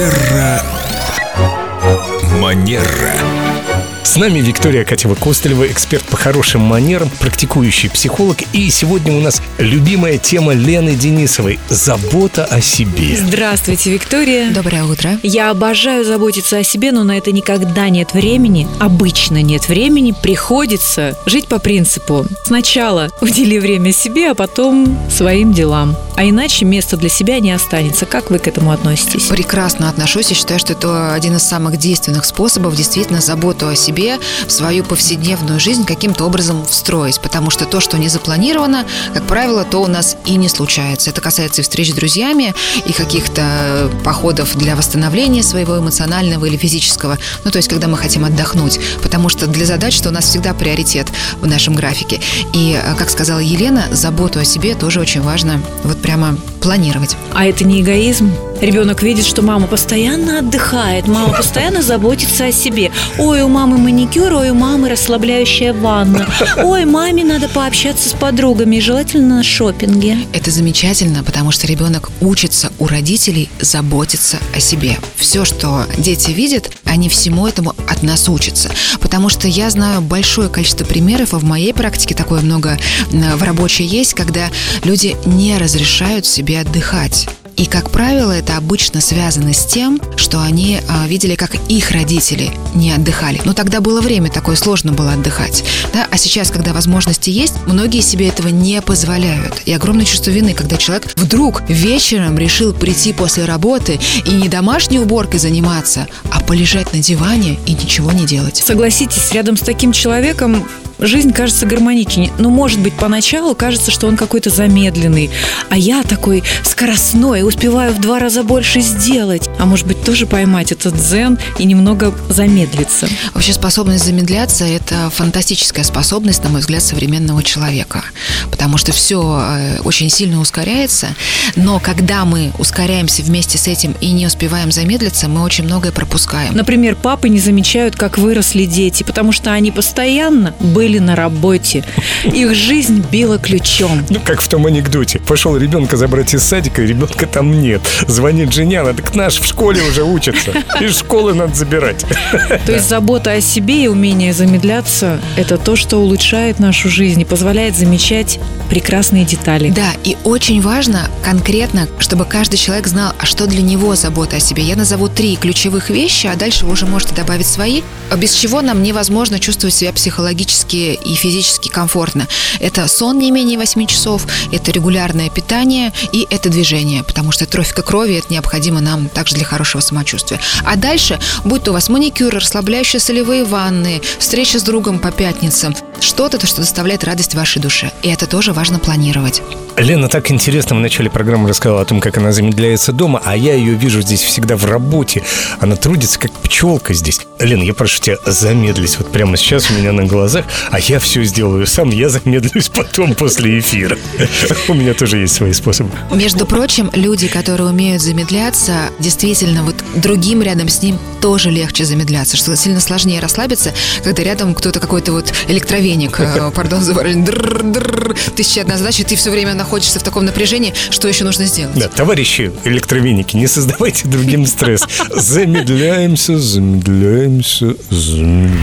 Терра Манера. С нами Виктория Катева-Костылева, эксперт по хорошим манерам, практикующий психолог. И сегодня у нас любимая тема Лены Денисовой – забота о себе. Здравствуйте, Виктория. Доброе утро. Я обожаю заботиться о себе, но на это никогда нет времени. Обычно нет времени. Приходится жить по принципу сначала удели время себе, а потом своим делам. А иначе места для себя не останется. Как вы к этому относитесь? Прекрасно отношусь и считаю, что это один из самых действенных способов действительно заботу о себе в свою повседневную жизнь каким-то образом встроить. Потому что то, что не запланировано, как правило, то у нас и не случается. Это касается и встреч с друзьями, и каких-то походов для восстановления своего эмоционального или физического. Ну, то есть, когда мы хотим отдохнуть. Потому что для задач, что у нас всегда приоритет в нашем графике. И, э, как сказала Елена, заботу о себе тоже очень важно вот прямо планировать. А это не эгоизм? Ребенок видит, что мама постоянно отдыхает, мама постоянно заботится о себе. Ой, у мамы маникюр, ой, у мамы расслабляющая ванна. Ой, маме надо пообщаться с подругами, желательно на шопинге. Это замечательно, потому что ребенок учится у родителей заботиться о себе. Все, что дети видят, они всему этому от нас учатся. Потому что я знаю большое количество примеров, а в моей практике такое много в рабочей есть, когда люди не разрешают себе отдыхать. И, как правило, это обычно связано с тем, что они а, видели, как их родители не отдыхали. Но тогда было время, такое сложно было отдыхать. Да? А сейчас, когда возможности есть, многие себе этого не позволяют. И огромное чувство вины, когда человек вдруг вечером решил прийти после работы и не домашней уборкой заниматься, а полежать на диване и ничего не делать. Согласитесь, рядом с таким человеком жизнь кажется гармоничнее. Но, может быть, поначалу кажется, что он какой-то замедленный. А я такой скоростной, успеваю в два раза больше сделать. А может быть, тоже поймать этот дзен и немного замедлиться. Вообще способность замедляться – это фантастическая способность, на мой взгляд, современного человека. Потому что все э, очень сильно ускоряется, но когда мы ускоряемся вместе с этим и не успеваем замедлиться, мы очень многое пропускаем. Например, папы не замечают, как выросли дети, потому что они постоянно были на работе. Их жизнь била ключом. Ну, как в том анекдоте. Пошел ребенка забрать из садика, и ребенка там нет. Звонит жене, она так наш в школе уже учится. Из школы надо забирать. То есть забота о себе и умение замедляться – это то, что улучшает нашу жизнь и позволяет замечать прекрасные детали. Да, и очень важно конкретно, чтобы каждый человек знал, а что для него забота о себе. Я назову три ключевых вещи, а дальше вы уже можете добавить свои, без чего нам невозможно чувствовать себя психологически и физически комфортно. Это сон не менее 8 часов, это регулярное питание и это движение, потому что трофика крови это необходимо нам также для хорошего самочувствия. А дальше, будь то у вас маникюр, расслабляющие солевые ванны, встреча с другом по пятницам, что-то, что доставляет радость вашей душе. И это тоже важно планировать. Лена так интересно в начале программы рассказала о том, как она замедляется дома, а я ее вижу здесь всегда в работе. Она трудится, как пчелка здесь. Лена, я прошу тебя, замедлись вот прямо сейчас у меня на глазах, а я все сделаю сам, я замедлюсь потом после эфира. У меня тоже есть свои способы. Между прочим, люди, которые умеют замедляться, действительно, вот другим рядом с ним тоже легче замедляться, что сильно сложнее расслабиться, когда рядом кто-то какой-то вот электровеник, э, пардон за выражение, тысяча одна задача, ты все время находишься в таком напряжении, что еще нужно сделать. Да, товарищи электровеники, не создавайте другим стресс. Замедляемся, замедляемся, замедляемся.